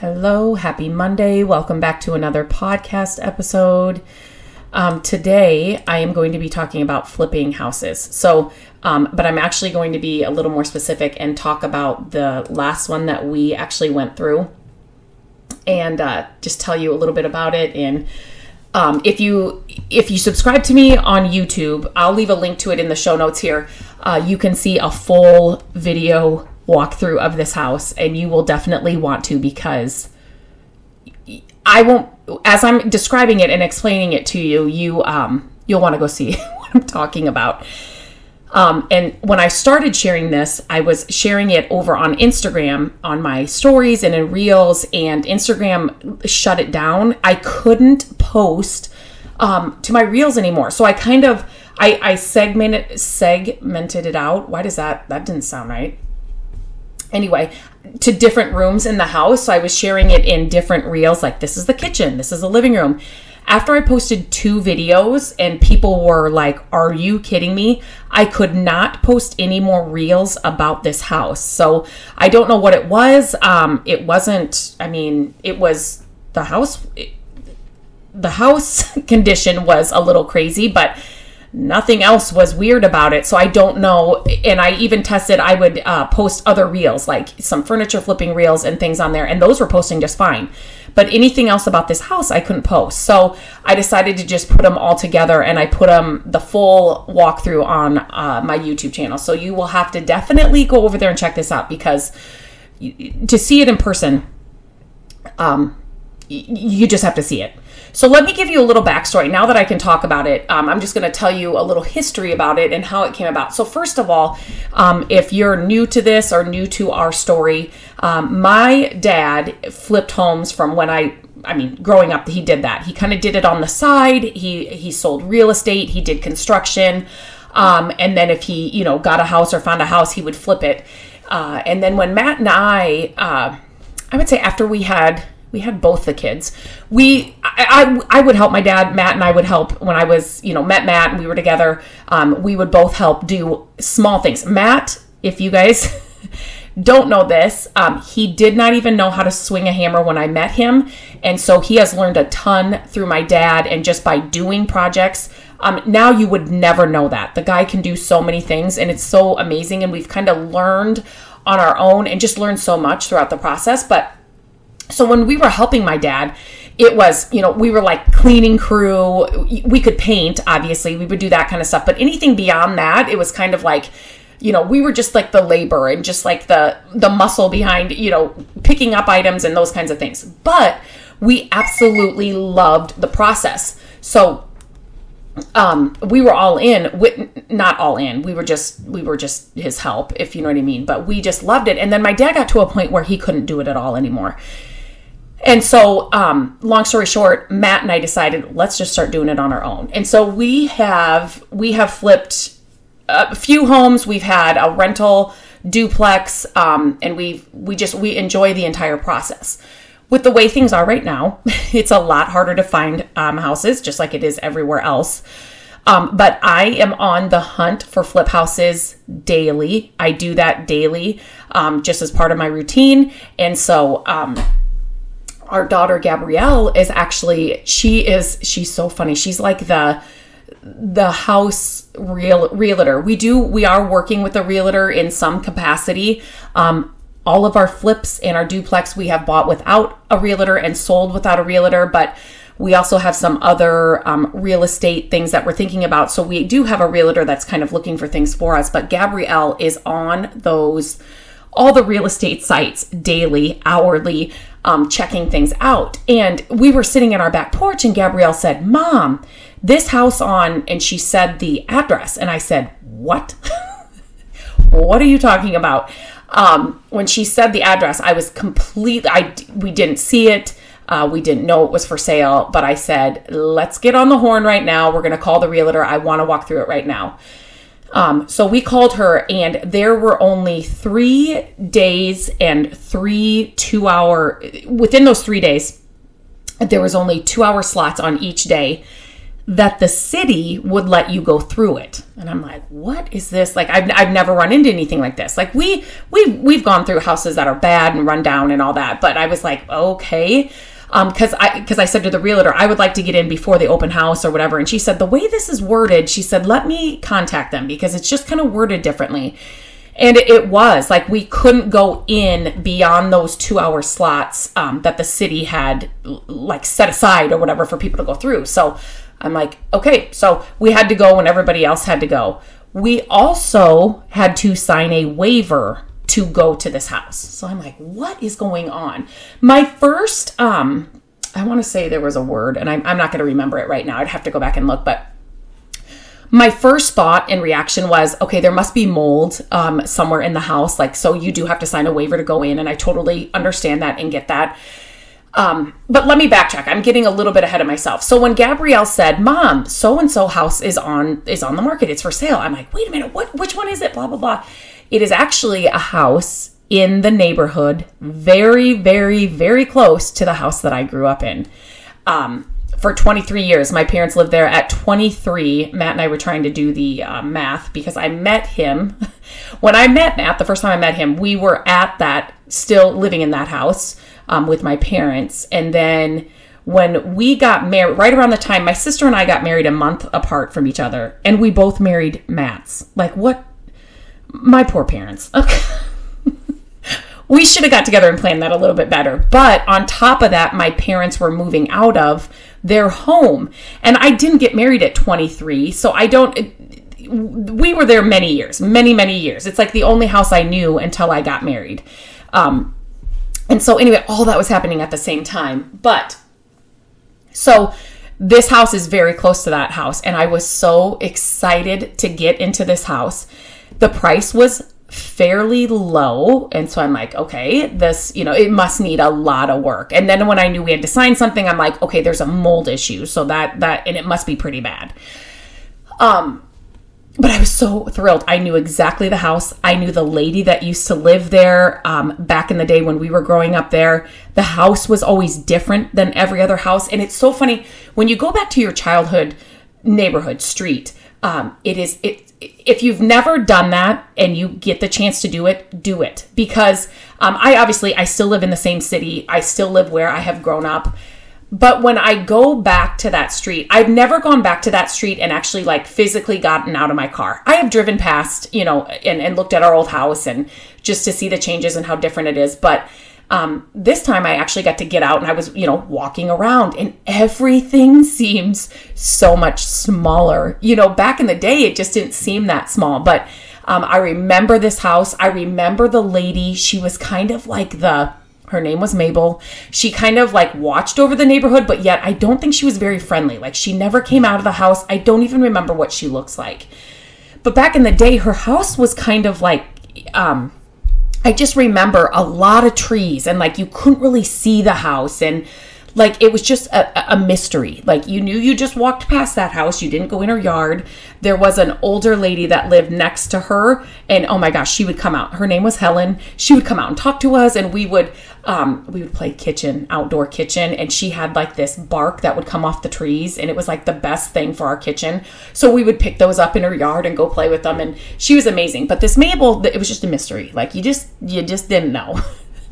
Hello, happy Monday. Welcome back to another podcast episode. Um, today, I am going to be talking about flipping houses. So, um, but I'm actually going to be a little more specific and talk about the last one that we actually went through and uh, just tell you a little bit about it. And um, if you if you subscribe to me on YouTube, I'll leave a link to it in the show notes here. Uh, you can see a full video walkthrough of this house, and you will definitely want to because I won't. As I'm describing it and explaining it to you, you um, you'll want to go see what I'm talking about. Um, and when I started sharing this, I was sharing it over on Instagram on my stories and in reels, and Instagram shut it down. I couldn't post um, to my reels anymore. So I kind of I, I segmented segmented it out. Why does that that didn't sound right? Anyway to different rooms in the house so i was sharing it in different reels like this is the kitchen. This is the living room. After i posted two videos and people were like are you kidding me? I could not post any more reels about this house. So i don't know what it was. Um it wasn't i mean it was the house it, the house condition was a little crazy but nothing else was weird about it. So I don't know. And I even tested, I would uh, post other reels, like some furniture flipping reels and things on there, and those were posting just fine. But anything else about this house, I couldn't post. So I decided to just put them all together and I put them the full walkthrough on uh, my YouTube channel. So you will have to definitely go over there and check this out because to see it in person, um, you just have to see it. So let me give you a little backstory. Now that I can talk about it, um, I'm just going to tell you a little history about it and how it came about. So first of all, um, if you're new to this or new to our story, um, my dad flipped homes from when I I mean, growing up, he did that. He kind of did it on the side. He he sold real estate. He did construction, um, and then if he you know got a house or found a house, he would flip it. Uh, and then when Matt and I, uh, I would say after we had we had both the kids. We, I, I, I, would help my dad. Matt and I would help when I was, you know, met Matt and we were together. Um, we would both help do small things. Matt, if you guys don't know this, um, he did not even know how to swing a hammer when I met him, and so he has learned a ton through my dad and just by doing projects. Um, now you would never know that the guy can do so many things, and it's so amazing. And we've kind of learned on our own and just learned so much throughout the process, but so when we were helping my dad, it was, you know, we were like cleaning crew. We could paint, obviously, we would do that kind of stuff. But anything beyond that, it was kind of like, you know, we were just like the labor and just like the the muscle behind, you know, picking up items and those kinds of things. But we absolutely loved the process. So um, we were all in with, not all in we were just we were just his help if you know what i mean but we just loved it and then my dad got to a point where he couldn't do it at all anymore and so, um, long story short, Matt and I decided let's just start doing it on our own. And so we have we have flipped a few homes. We've had a rental duplex, um, and we we just we enjoy the entire process. With the way things are right now, it's a lot harder to find um, houses, just like it is everywhere else. Um, but I am on the hunt for flip houses daily. I do that daily, um, just as part of my routine, and so um, our daughter Gabrielle is actually she is she's so funny. She's like the the house real realtor. We do we are working with a realtor in some capacity. Um, all of our flips and our duplex we have bought without a realtor and sold without a realtor, but we also have some other um, real estate things that we're thinking about. So we do have a realtor that's kind of looking for things for us, but Gabrielle is on those all the real estate sites daily, hourly, um, checking things out. And we were sitting in our back porch, and Gabrielle said, Mom, this house on, and she said the address. And I said, What? what are you talking about? Um, when she said the address, I was completely, I, we didn't see it. Uh, we didn't know it was for sale, but I said, let's get on the horn right now. We're going to call the realtor. I want to walk through it right now. Um, so we called her, and there were only three days and three two hour, within those three days, there was only two hour slots on each day that the city would let you go through it. And I'm like, what is this? Like I've, I've never run into anything like this. Like we we've, we've gone through houses that are bad and run down and all that, but I was like, okay. Um, cause I, cause I said to the realtor, I would like to get in before the open house or whatever. And she said, the way this is worded, she said, let me contact them because it's just kind of worded differently. And it, was like we couldn't go in beyond those two hour slots um, that the city had like set aside or whatever for people to go through. So I'm like, okay, so we had to go when everybody else had to go. We also had to sign a waiver to go to this house. So I'm like, what is going on? My first, um, I want to say there was a word, and I'm, I'm not going to remember it right now. I'd have to go back and look, but my first thought and reaction was okay there must be mold um, somewhere in the house like so you do have to sign a waiver to go in and i totally understand that and get that um, but let me backtrack. I'm getting a little bit ahead of myself. So when Gabrielle said, "Mom, so and so house is on is on the market. It's for sale," I'm like, "Wait a minute. What? Which one is it?" Blah blah blah. It is actually a house in the neighborhood, very, very, very close to the house that I grew up in. Um, for 23 years, my parents lived there. At 23, Matt and I were trying to do the uh, math because I met him. when I met Matt, the first time I met him, we were at that, still living in that house um, with my parents. And then when we got married, right around the time my sister and I got married a month apart from each other, and we both married Matts. Like, what? My poor parents. Okay. we should have got together and planned that a little bit better. But on top of that, my parents were moving out of their home. And I didn't get married at 23, so I don't. We were there many years, many, many years. It's like the only house I knew until I got married. Um, and so, anyway, all that was happening at the same time. But so this house is very close to that house, and I was so excited to get into this house. The price was fairly low and so i'm like okay this you know it must need a lot of work and then when i knew we had to sign something i'm like okay there's a mold issue so that that and it must be pretty bad um but I was so thrilled. I knew exactly the house. I knew the lady that used to live there um, back in the day when we were growing up there. The house was always different than every other house. And it's so funny when you go back to your childhood neighborhood, street, um, it is, it, if you've never done that and you get the chance to do it, do it. Because um, I obviously, I still live in the same city. I still live where I have grown up. But when I go back to that street, I've never gone back to that street and actually like physically gotten out of my car. I have driven past, you know, and, and looked at our old house and just to see the changes and how different it is. But um, this time I actually got to get out and I was, you know, walking around and everything seems so much smaller. You know, back in the day, it just didn't seem that small. But um, I remember this house. I remember the lady. She was kind of like the, her name was Mabel. She kind of like watched over the neighborhood, but yet I don't think she was very friendly. Like she never came out of the house. I don't even remember what she looks like. But back in the day, her house was kind of like, um, I just remember a lot of trees and like you couldn't really see the house and like it was just a, a, mystery. Like you knew you just walked past that house, you didn't go in her yard. There was an older lady that lived next to her, and oh my gosh, she would come out. Her name was Helen. She would come out and talk to us, and we would um, we would play kitchen, outdoor kitchen, and she had like this bark that would come off the trees, and it was like the best thing for our kitchen. So we would pick those up in her yard and go play with them, and she was amazing. But this Mabel, it was just a mystery. Like you just you just didn't know.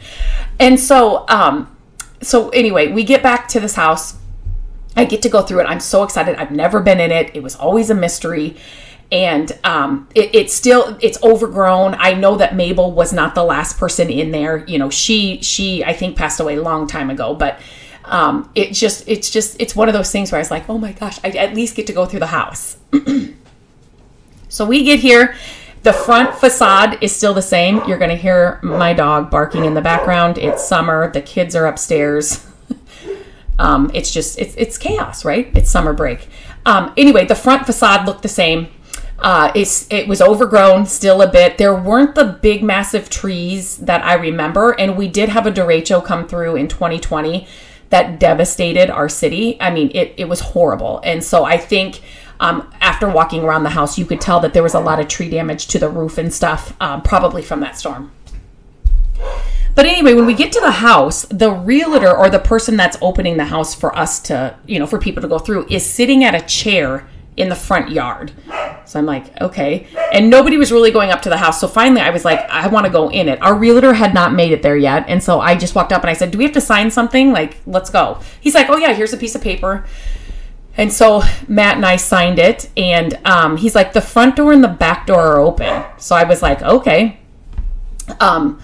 and so um so anyway, we get back to this house. I get to go through it. I'm so excited. I've never been in it. It was always a mystery. And um, it, it's still it's overgrown. I know that Mabel was not the last person in there. You know, she she I think passed away a long time ago. But um, it just it's just it's one of those things where I was like, oh my gosh, I at least get to go through the house. so we get here the front facade is still the same. You're going to hear my dog barking in the background. It's summer. The kids are upstairs. um, it's just it's it's chaos, right? It's summer break. Um, anyway, the front facade looked the same. Uh, it's it was overgrown still a bit. There weren't the big massive trees that I remember, and we did have a derecho come through in 2020 that devastated our city. I mean, it, it was horrible. And so I think um, after walking around the house, you could tell that there was a lot of tree damage to the roof and stuff, um, probably from that storm. But anyway, when we get to the house, the realtor or the person that's opening the house for us to, you know, for people to go through is sitting at a chair in the front yard. So I'm like, okay. And nobody was really going up to the house. So finally I was like, I want to go in it. Our realtor had not made it there yet. And so I just walked up and I said, Do we have to sign something? Like, let's go. He's like, Oh, yeah, here's a piece of paper. And so Matt and I signed it. And um, he's like, The front door and the back door are open. So I was like, Okay. Um,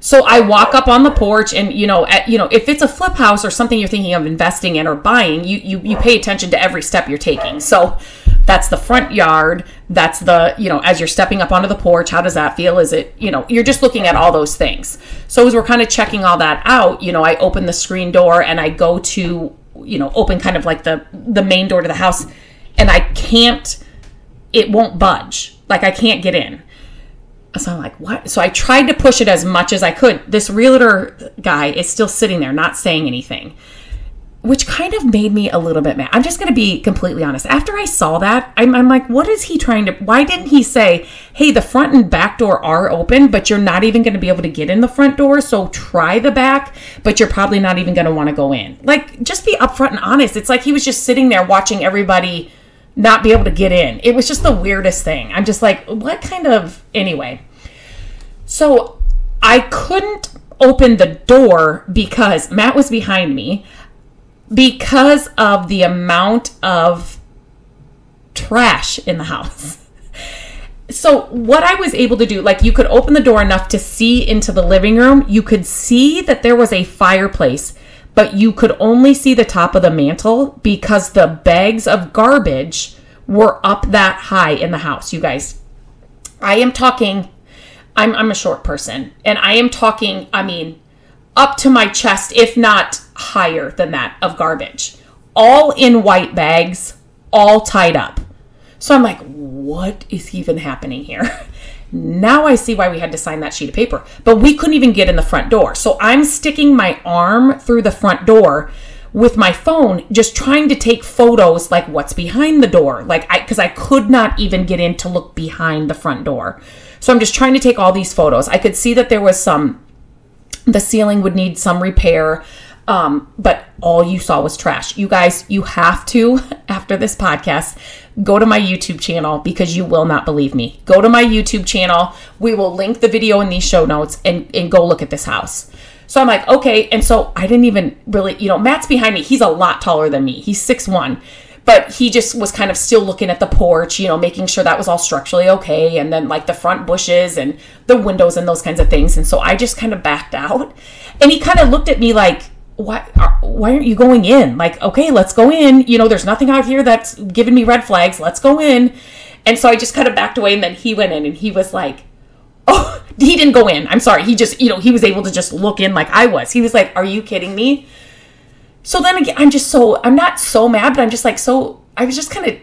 so I walk up on the porch, and you know, at, you know, if it's a flip house or something you're thinking of investing in or buying, you you you pay attention to every step you're taking. So that's the front yard. That's the you know, as you're stepping up onto the porch, how does that feel? Is it you know, you're just looking at all those things. So as we're kind of checking all that out, you know, I open the screen door and I go to you know, open kind of like the the main door to the house, and I can't. It won't budge. Like I can't get in. So I'm like, what? So I tried to push it as much as I could. This realtor guy is still sitting there, not saying anything, which kind of made me a little bit mad. I'm just going to be completely honest. After I saw that, I'm, I'm, like, what is he trying to? Why didn't he say, hey, the front and back door are open, but you're not even going to be able to get in the front door? So try the back, but you're probably not even going to want to go in. Like, just be upfront and honest. It's like he was just sitting there watching everybody not be able to get in. It was just the weirdest thing. I'm just like, what kind of. Anyway. So I couldn't open the door because Matt was behind me because of the amount of trash in the house. So, what I was able to do, like, you could open the door enough to see into the living room. You could see that there was a fireplace but you could only see the top of the mantel because the bags of garbage were up that high in the house, you guys. I am talking, I'm, I'm a short person, and I am talking, I mean, up to my chest, if not higher than that, of garbage. All in white bags, all tied up. So I'm like, what is even happening here? Now I see why we had to sign that sheet of paper. But we couldn't even get in the front door. So I'm sticking my arm through the front door with my phone just trying to take photos like what's behind the door like i because i could not even get in to look behind the front door so i'm just trying to take all these photos i could see that there was some the ceiling would need some repair um, but all you saw was trash. You guys, you have to, after this podcast, go to my YouTube channel because you will not believe me. Go to my YouTube channel. We will link the video in these show notes and, and go look at this house. So I'm like, okay. And so I didn't even really, you know, Matt's behind me. He's a lot taller than me. He's six one, But he just was kind of still looking at the porch, you know, making sure that was all structurally okay. And then like the front bushes and the windows and those kinds of things. And so I just kind of backed out. And he kind of looked at me like, why why aren't you going in like okay let's go in you know there's nothing out here that's giving me red flags let's go in and so i just kind of backed away and then he went in and he was like oh he didn't go in i'm sorry he just you know he was able to just look in like i was he was like are you kidding me so then again i'm just so i'm not so mad but i'm just like so i was just kind of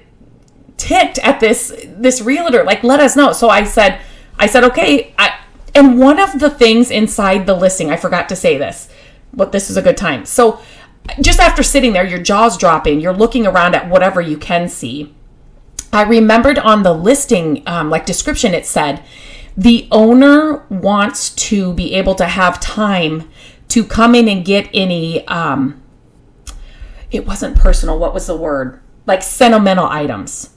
ticked at this this realtor like let us know so i said i said okay I, and one of the things inside the listing i forgot to say this but this is a good time. So just after sitting there, your jaws dropping, you're looking around at whatever you can see. I remembered on the listing, um, like description, it said the owner wants to be able to have time to come in and get any. Um, it wasn't personal. What was the word? Like sentimental items.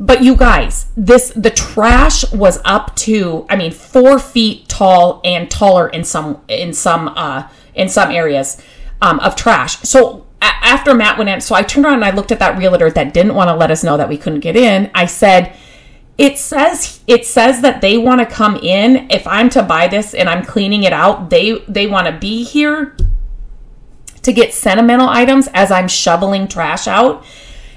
But you guys, this the trash was up to I mean four feet tall and taller in some in some uh, in some areas um, of trash. So a- after Matt went in, so I turned around and I looked at that realtor that didn't want to let us know that we couldn't get in. I said, it says it says that they want to come in if I'm to buy this and I'm cleaning it out. They they want to be here to get sentimental items as I'm shoveling trash out.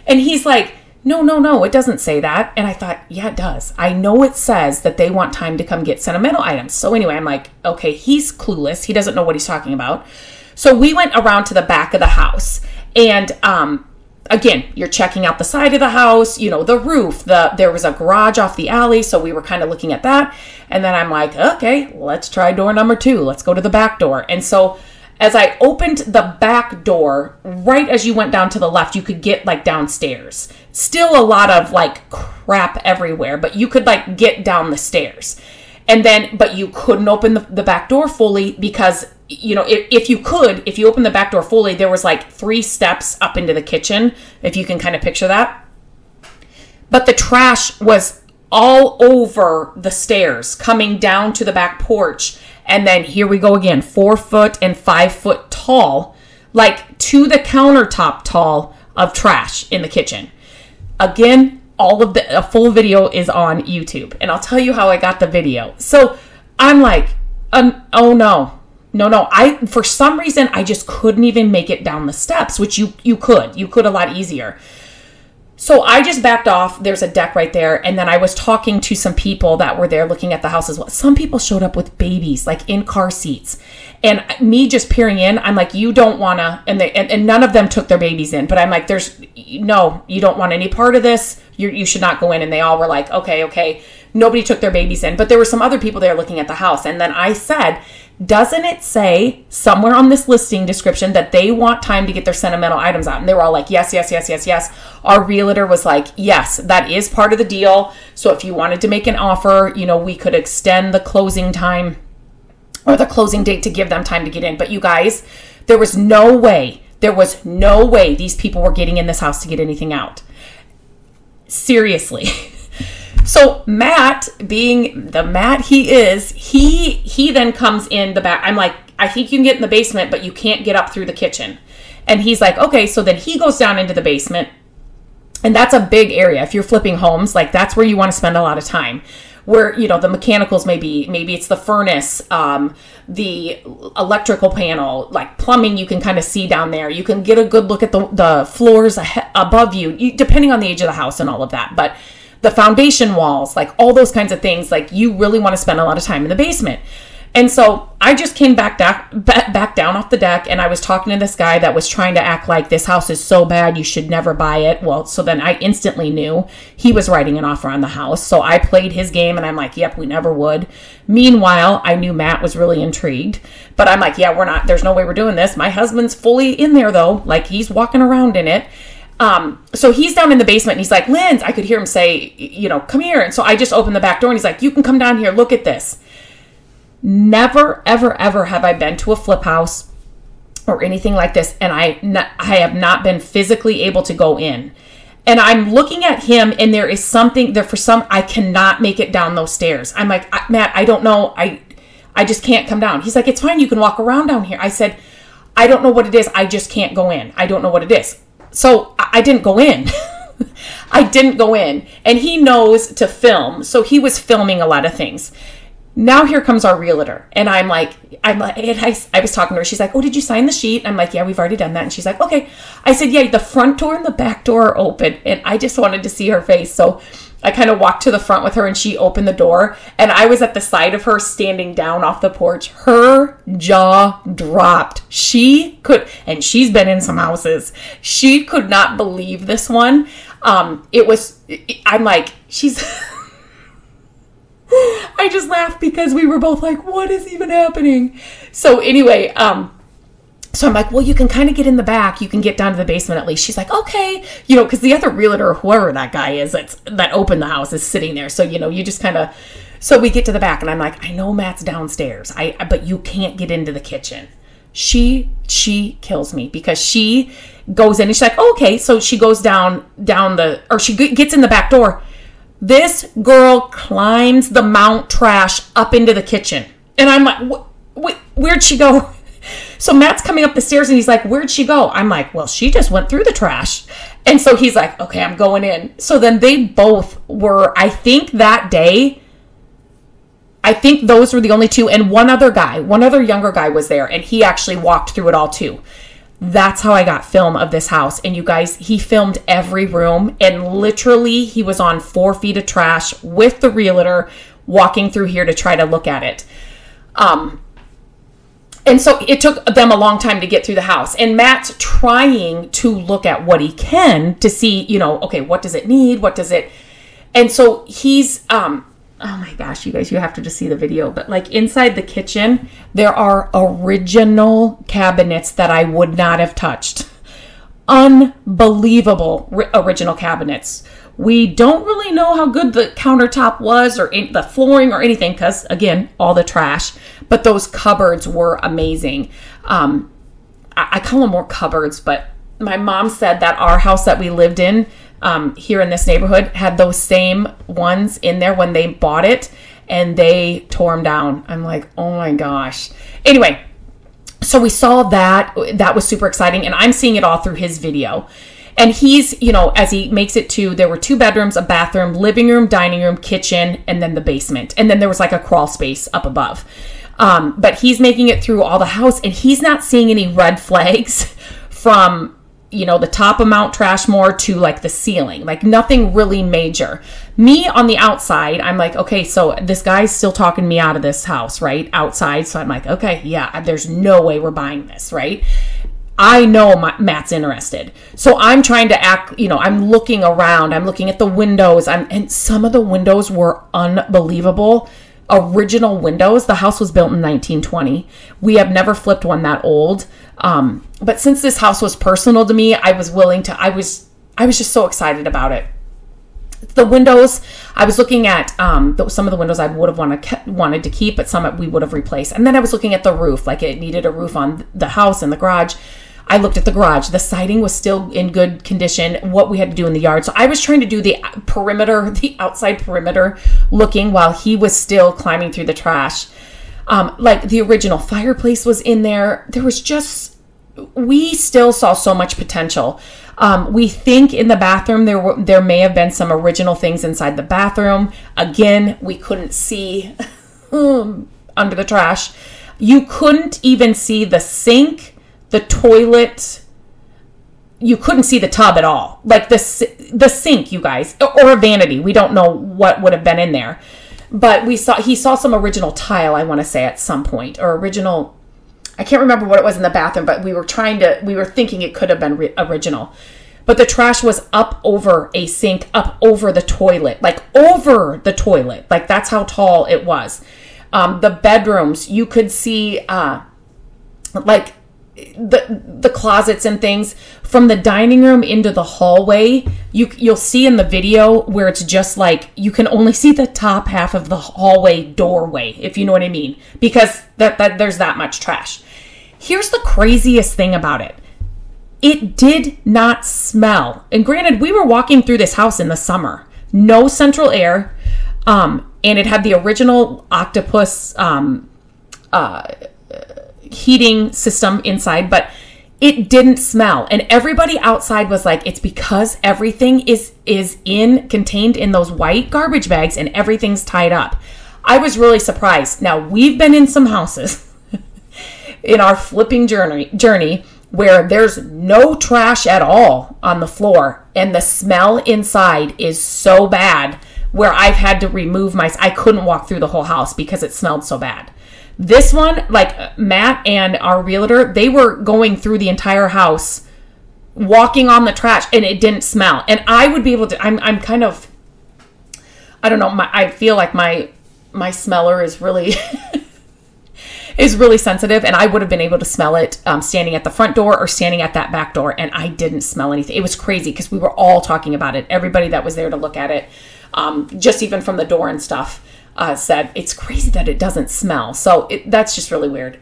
And he's like, no, no, no, it doesn't say that. And I thought, yeah, it does. I know it says that they want time to come get sentimental items. So anyway, I'm like, okay, he's clueless. He doesn't know what he's talking about. So we went around to the back of the house. And um, again, you're checking out the side of the house, you know, the roof, the there was a garage off the alley, so we were kind of looking at that. And then I'm like, okay, let's try door number 2. Let's go to the back door. And so As I opened the back door, right as you went down to the left, you could get like downstairs. Still a lot of like crap everywhere, but you could like get down the stairs. And then, but you couldn't open the, the back door fully because, you know, if, if you could, if you open the back door fully, there was like three steps up into the kitchen, if you can kind of picture that. But the trash was all over the stairs coming down to the back porch. And then here we go again, four foot and five foot tall, like to the countertop tall of trash in the kitchen. Again, all of the full video is on YouTube, and I'll tell you how I got the video. So I'm like, um, oh no, no, no. I for some reason I just couldn't even make it down the steps, which you you could, you could a lot easier. So I just backed off. There's a deck right there. And then I was talking to some people that were there looking at the house as well. Some people showed up with babies, like in car seats. And me just peering in, I'm like, you don't want to. And, they, and, and none of them took their babies in. But I'm like, there's no, you don't want any part of this. you you should not go in. And they all were like, okay, okay. Nobody took their babies in. But there were some other people there looking at the house. And then I said, doesn't it say somewhere on this listing description that they want time to get their sentimental items out? And they were all like, yes, yes, yes, yes, yes. Our realtor was like, yes, that is part of the deal. So if you wanted to make an offer, you know, we could extend the closing time or the closing date to give them time to get in. But you guys, there was no way, there was no way these people were getting in this house to get anything out. Seriously. So Matt, being the Matt he is, he he then comes in the back. I'm like, I think you can get in the basement, but you can't get up through the kitchen. And he's like, okay. So then he goes down into the basement, and that's a big area. If you're flipping homes, like that's where you want to spend a lot of time. Where you know the mechanicals maybe maybe it's the furnace, um, the electrical panel, like plumbing. You can kind of see down there. You can get a good look at the the floors above you, you depending on the age of the house and all of that. But the foundation walls, like all those kinds of things. Like you really want to spend a lot of time in the basement. And so I just came back down, back down off the deck, and I was talking to this guy that was trying to act like this house is so bad you should never buy it. Well, so then I instantly knew he was writing an offer on the house. So I played his game, and I'm like, "Yep, we never would." Meanwhile, I knew Matt was really intrigued, but I'm like, "Yeah, we're not. There's no way we're doing this." My husband's fully in there though, like he's walking around in it. Um, so he's down in the basement and he's like, Linz, I could hear him say, you know, come here. And so I just opened the back door and he's like, you can come down here, look at this. Never, ever, ever have I been to a flip house or anything like this. And I, I have not been physically able to go in. And I'm looking at him and there is something there for some, I cannot make it down those stairs. I'm like, Matt, I don't know. I, I just can't come down. He's like, it's fine. You can walk around down here. I said, I don't know what it is. I just can't go in. I don't know what it is so I didn't go in. I didn't go in. And he knows to film. So he was filming a lot of things. Now here comes our realtor. And I'm like, I'm like, I, I was talking to her. She's like, Oh, did you sign the sheet? I'm like, Yeah, we've already done that. And she's like, Okay. I said, Yeah, the front door and the back door are open. And I just wanted to see her face. So I kind of walked to the front with her and she opened the door and I was at the side of her standing down off the porch. Her jaw dropped. She could, and she's been in some houses. She could not believe this one. Um, it was, I'm like, she's, I just laughed because we were both like, what is even happening? So anyway, um, so I'm like, well, you can kind of get in the back. You can get down to the basement at least. She's like, okay, you know, because the other realtor, whoever that guy is, that's that opened the house, is sitting there. So you know, you just kind of. So we get to the back, and I'm like, I know Matt's downstairs. I but you can't get into the kitchen. She she kills me because she goes in and she's like, oh, okay. So she goes down down the or she gets in the back door. This girl climbs the mount trash up into the kitchen, and I'm like, wh- where'd she go? So Matt's coming up the stairs and he's like, Where'd she go? I'm like, Well, she just went through the trash. And so he's like, Okay, I'm going in. So then they both were, I think that day, I think those were the only two. And one other guy, one other younger guy was there and he actually walked through it all too. That's how I got film of this house. And you guys, he filmed every room and literally he was on four feet of trash with the realtor walking through here to try to look at it. Um, and so it took them a long time to get through the house. And Matt's trying to look at what he can to see, you know, okay, what does it need? What does it. And so he's, um, oh my gosh, you guys, you have to just see the video. But like inside the kitchen, there are original cabinets that I would not have touched. Unbelievable original cabinets. We don't really know how good the countertop was or the flooring or anything because, again, all the trash. But those cupboards were amazing. Um, I, I call them more cupboards, but my mom said that our house that we lived in um, here in this neighborhood had those same ones in there when they bought it and they tore them down. I'm like, oh my gosh. Anyway, so we saw that. That was super exciting. And I'm seeing it all through his video. And he's, you know, as he makes it to, there were two bedrooms, a bathroom, living room, dining room, kitchen, and then the basement. And then there was like a crawl space up above. Um, but he's making it through all the house and he's not seeing any red flags from you know, the top of Mount Trashmore to like the ceiling, like nothing really major. Me on the outside, I'm like, okay, so this guy's still talking me out of this house, right? Outside. So I'm like, okay, yeah, there's no way we're buying this, right? I know my, Matt's interested. So I'm trying to act, you know, I'm looking around, I'm looking at the windows, I'm, and some of the windows were unbelievable original windows. The house was built in 1920. We have never flipped one that old. Um, but since this house was personal to me, I was willing to. I was I was just so excited about it. The windows, I was looking at um, some of the windows I would have wanted wanted to keep, but some we would have replaced. And then I was looking at the roof, like it needed a roof on the house and the garage. I looked at the garage. The siding was still in good condition, what we had to do in the yard. So I was trying to do the perimeter, the outside perimeter looking while he was still climbing through the trash. Um, like the original fireplace was in there. There was just, we still saw so much potential. Um, we think in the bathroom there were, there may have been some original things inside the bathroom. Again, we couldn't see under the trash. You couldn't even see the sink the toilet you couldn't see the tub at all. Like the the sink you guys or a vanity. We don't know what would have been in there. But we saw he saw some original tile i want to say at some point or original i can't remember what it was in the bathroom but we were trying to we were thinking it could have been re- original. But the trash was up over a sink up over the toilet like over the toilet. Like that's how tall it was. Um, the bedrooms you could see uh, like the the closets and things from the dining room into the hallway you you'll see in the video where it's just like you can only see the top half of the hallway doorway if you know what i mean because that, that there's that much trash. Here's the craziest thing about it. It did not smell. And granted we were walking through this house in the summer. No central air um and it had the original octopus um uh heating system inside, but it didn't smell. And everybody outside was like, it's because everything is is in contained in those white garbage bags and everything's tied up. I was really surprised. Now we've been in some houses in our flipping journey journey where there's no trash at all on the floor and the smell inside is so bad where I've had to remove my I couldn't walk through the whole house because it smelled so bad. This one, like Matt and our realtor, they were going through the entire house, walking on the trash, and it didn't smell. And I would be able to. I'm I'm kind of. I don't know. My, I feel like my my smeller is really is really sensitive, and I would have been able to smell it um, standing at the front door or standing at that back door, and I didn't smell anything. It was crazy because we were all talking about it. Everybody that was there to look at it, um, just even from the door and stuff uh, said it's crazy that it doesn't smell. So it, that's just really weird.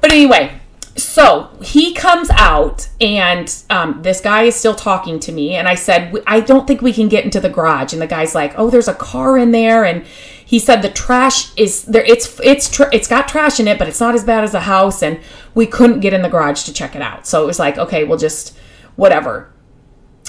But anyway, so he comes out and um, this guy is still talking to me and i said i don't think we can get into the garage and the guy's like oh there's a car in there and he said the trash is there it's it's tr- it's got trash in it but it's not as bad as a house and we couldn't get in the garage to check it out so it was like okay we'll just whatever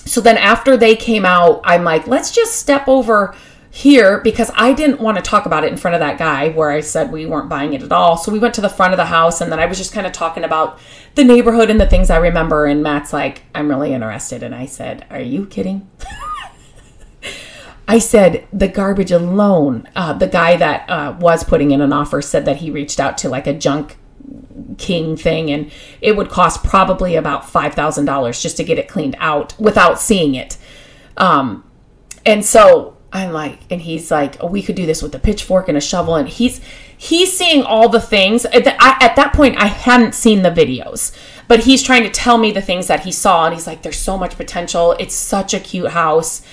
so then after they came out i'm like let's just step over here because I didn't want to talk about it in front of that guy where I said we weren't buying it at all. So we went to the front of the house and then I was just kind of talking about the neighborhood and the things I remember. And Matt's like, I'm really interested. And I said, Are you kidding? I said, the garbage alone, uh, the guy that uh, was putting in an offer said that he reached out to like a junk king thing and it would cost probably about $5,000 just to get it cleaned out without seeing it. Um, and so I'm like, and he's like, oh, we could do this with a pitchfork and a shovel. And he's, he's seeing all the things. At, the, I, at that point, I hadn't seen the videos, but he's trying to tell me the things that he saw. And he's like, there's so much potential. It's such a cute house.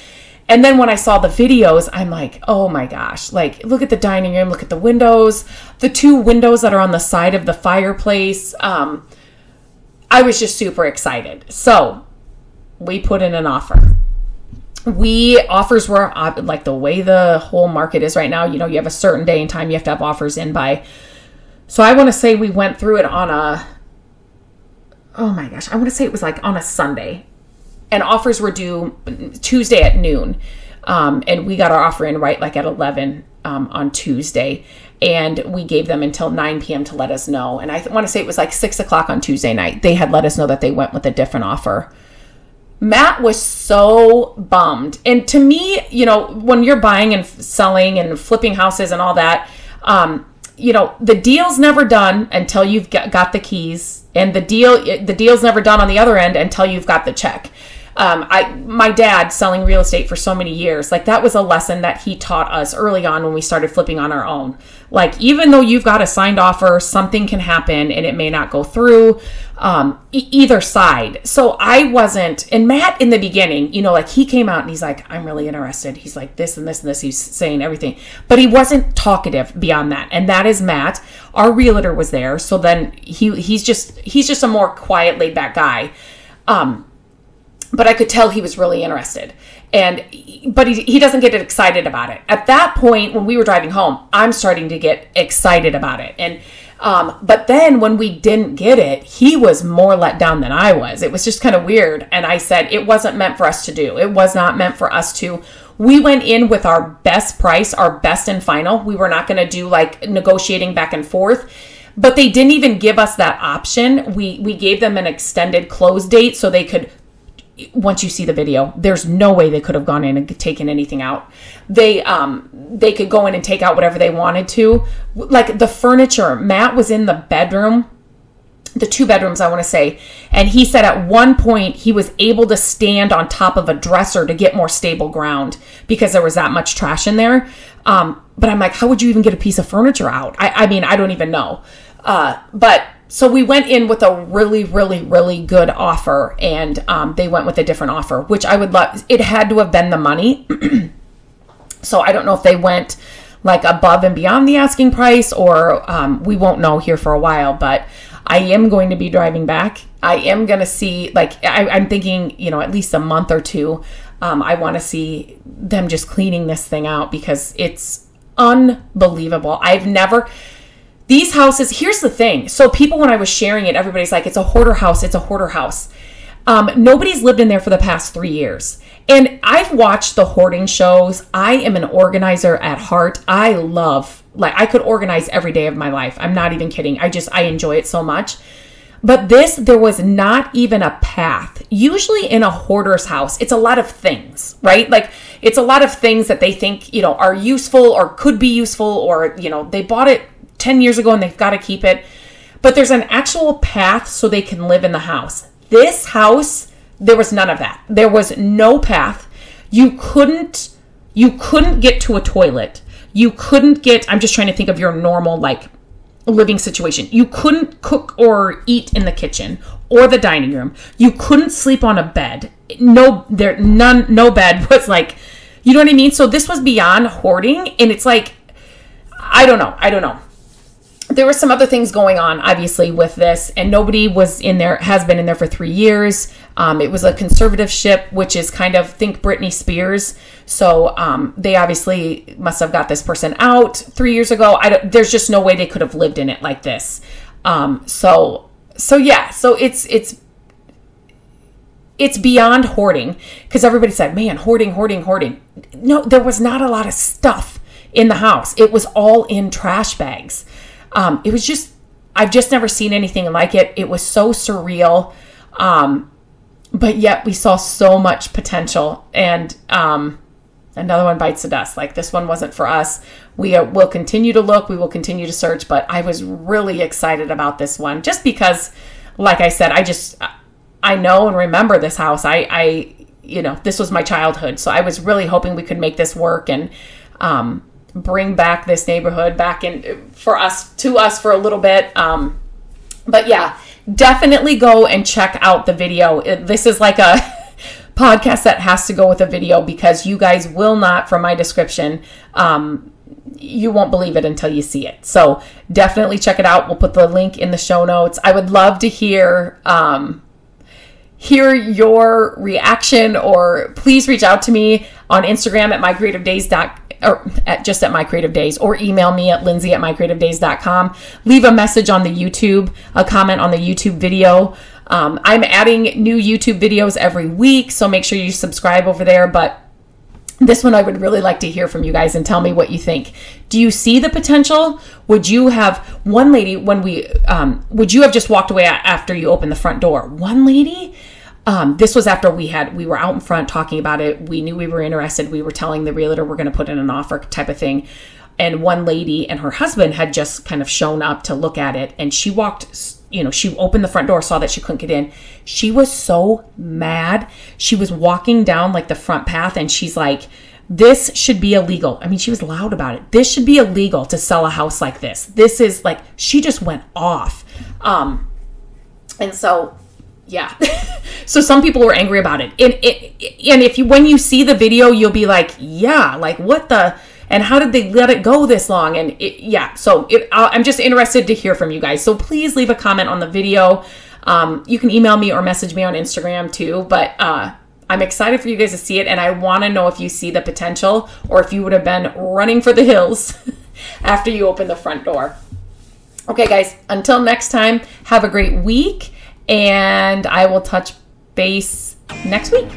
And then when I saw the videos, I'm like, oh my gosh, like, look at the dining room, look at the windows, the two windows that are on the side of the fireplace. Um, I was just super excited. So we put in an offer we offers were like the way the whole market is right now you know you have a certain day and time you have to have offers in by. So i want to say we went through it on a oh my gosh i want to say it was like on a sunday. And offers were due tuesday at noon um, and we got our offer in right like at 11 um, on tuesday. And we gave them until 9 p.m to let us know. And i want to say it was like 6 o'clock on tuesday night. They had let us know that they went with a different offer Matt was so bummed. And to me, you know, when you're buying and selling and flipping houses and all that, um, you know, the deal's never done until you've got the keys, and the deal the deal's never done on the other end until you've got the check um, I my dad selling real estate for so many years, like that was a lesson that he taught us early on when we started flipping on our own. Like even though you've got a signed offer, something can happen and it may not go through. Um, e- either side. So I wasn't, and Matt in the beginning, you know, like he came out and he's like, I'm really interested. He's like this and this and this. He's saying everything, but he wasn't talkative beyond that. And that is Matt. Our realtor was there, so then he he's just he's just a more quiet, laid back guy. Um, but I could tell he was really interested. And but he, he doesn't get excited about it. At that point, when we were driving home, I'm starting to get excited about it. And um, but then when we didn't get it, he was more let down than I was. It was just kind of weird. And I said it wasn't meant for us to do. It was not meant for us to. We went in with our best price, our best and final. We were not going to do like negotiating back and forth but they didn't even give us that option. We we gave them an extended close date so they could once you see the video there's no way they could have gone in and taken anything out. They um they could go in and take out whatever they wanted to. Like the furniture matt was in the bedroom the two bedrooms i want to say and he said at one point he was able to stand on top of a dresser to get more stable ground because there was that much trash in there. Um but i'm like how would you even get a piece of furniture out? I, I mean i don't even know. Uh but so we went in with a really, really, really good offer, and um, they went with a different offer, which I would love. It had to have been the money. so I don't know if they went like above and beyond the asking price, or um, we won't know here for a while. But I am going to be driving back. I am going to see, like, I, am thinking, you know, at least a month or two. Um, I want to see them just cleaning this thing out because it's unbelievable. I've never these houses, here's the thing. So, people, when I was sharing it, everybody's like, it's a hoarder house, it's a hoarder house. Um, nobody's lived in there for the past three years. And I've watched the hoarding shows. I am an organizer at heart. I love, like, I could organize every day of my life. I'm not even kidding. I just, I enjoy it so much. But this, there was not even a path. Usually in a hoarder's house, it's a lot of things, right? Like, it's a lot of things that they think, you know, are useful or could be useful, or, you know, they bought it 10 years ago and they've got to keep it. But there's an actual path so they can live in the house. This house, there was none of that. There was no path. You couldn't you couldn't get to a toilet. You couldn't get I'm just trying to think of your normal like living situation. You couldn't cook or eat in the kitchen or the dining room. You couldn't sleep on a bed. No there none no bed was like you know what I mean? So this was beyond hoarding and it's like I don't know. I don't know there were some other things going on, obviously, with this, and nobody was in there, has been in there for three years. Um, it was a conservatorship, which is kind of think Britney Spears. So um, they obviously must have got this person out three years ago. there's just no way they could have lived in it like this. Um, so so yeah, so it's it's it's beyond hoarding because everybody said, "Man, hoarding, hoarding, hoarding." No, there was not a lot of stuff in the house. It was all in trash bags. Um, it was just, I've just never seen anything like it. It was so surreal. Um, but yet we saw so much potential and um, another one bites the dust like this one wasn't for us we are, will continue to look we will continue to search but i was really excited about this one just because like i said i just i know and remember this house i i you know, this was my childhood. So I was really hoping we could make this work and um, bring back this neighborhood back in for us to us for a little bit. Um, but yeah, definitely go and check out the video. This is like a podcast that has to go with a video because you guys will not, from my description, um, you won't believe it until you see it. So definitely check it out. We'll put the link in the show notes. I would love to hear um, hear your reaction, or please reach out to me on Instagram at mycreativedays.com or at just at my creative days or email me at lindsay at mycreativedays.com leave a message on the youtube a comment on the youtube video um, i'm adding new youtube videos every week so make sure you subscribe over there but this one I would really like to hear from you guys and tell me what you think. Do you see the potential? Would you have one lady when we um, would you have just walked away after you opened the front door? One lady. Um, this was after we had we were out in front talking about it. We knew we were interested. We were telling the realtor we're going to put in an offer type of thing. And one lady and her husband had just kind of shown up to look at it, and she walked you know, she opened the front door, saw that she couldn't get in. She was so mad. She was walking down like the front path and she's like, this should be illegal. I mean, she was loud about it. This should be illegal to sell a house like this. This is like, she just went off. Um, and so, yeah. so some people were angry about it. And, it, and if you, when you see the video, you'll be like, yeah, like what the, and how did they let it go this long and it, yeah so it, i'm just interested to hear from you guys so please leave a comment on the video um, you can email me or message me on instagram too but uh, i'm excited for you guys to see it and i want to know if you see the potential or if you would have been running for the hills after you open the front door okay guys until next time have a great week and i will touch base next week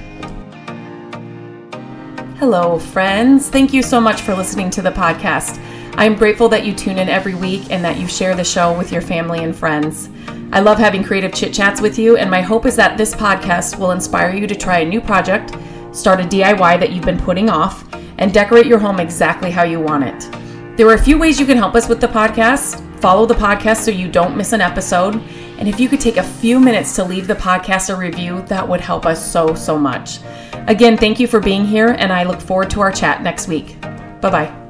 Hello, friends. Thank you so much for listening to the podcast. I'm grateful that you tune in every week and that you share the show with your family and friends. I love having creative chit chats with you, and my hope is that this podcast will inspire you to try a new project, start a DIY that you've been putting off, and decorate your home exactly how you want it. There are a few ways you can help us with the podcast. Follow the podcast so you don't miss an episode. And if you could take a few minutes to leave the podcast a review, that would help us so, so much. Again, thank you for being here, and I look forward to our chat next week. Bye bye.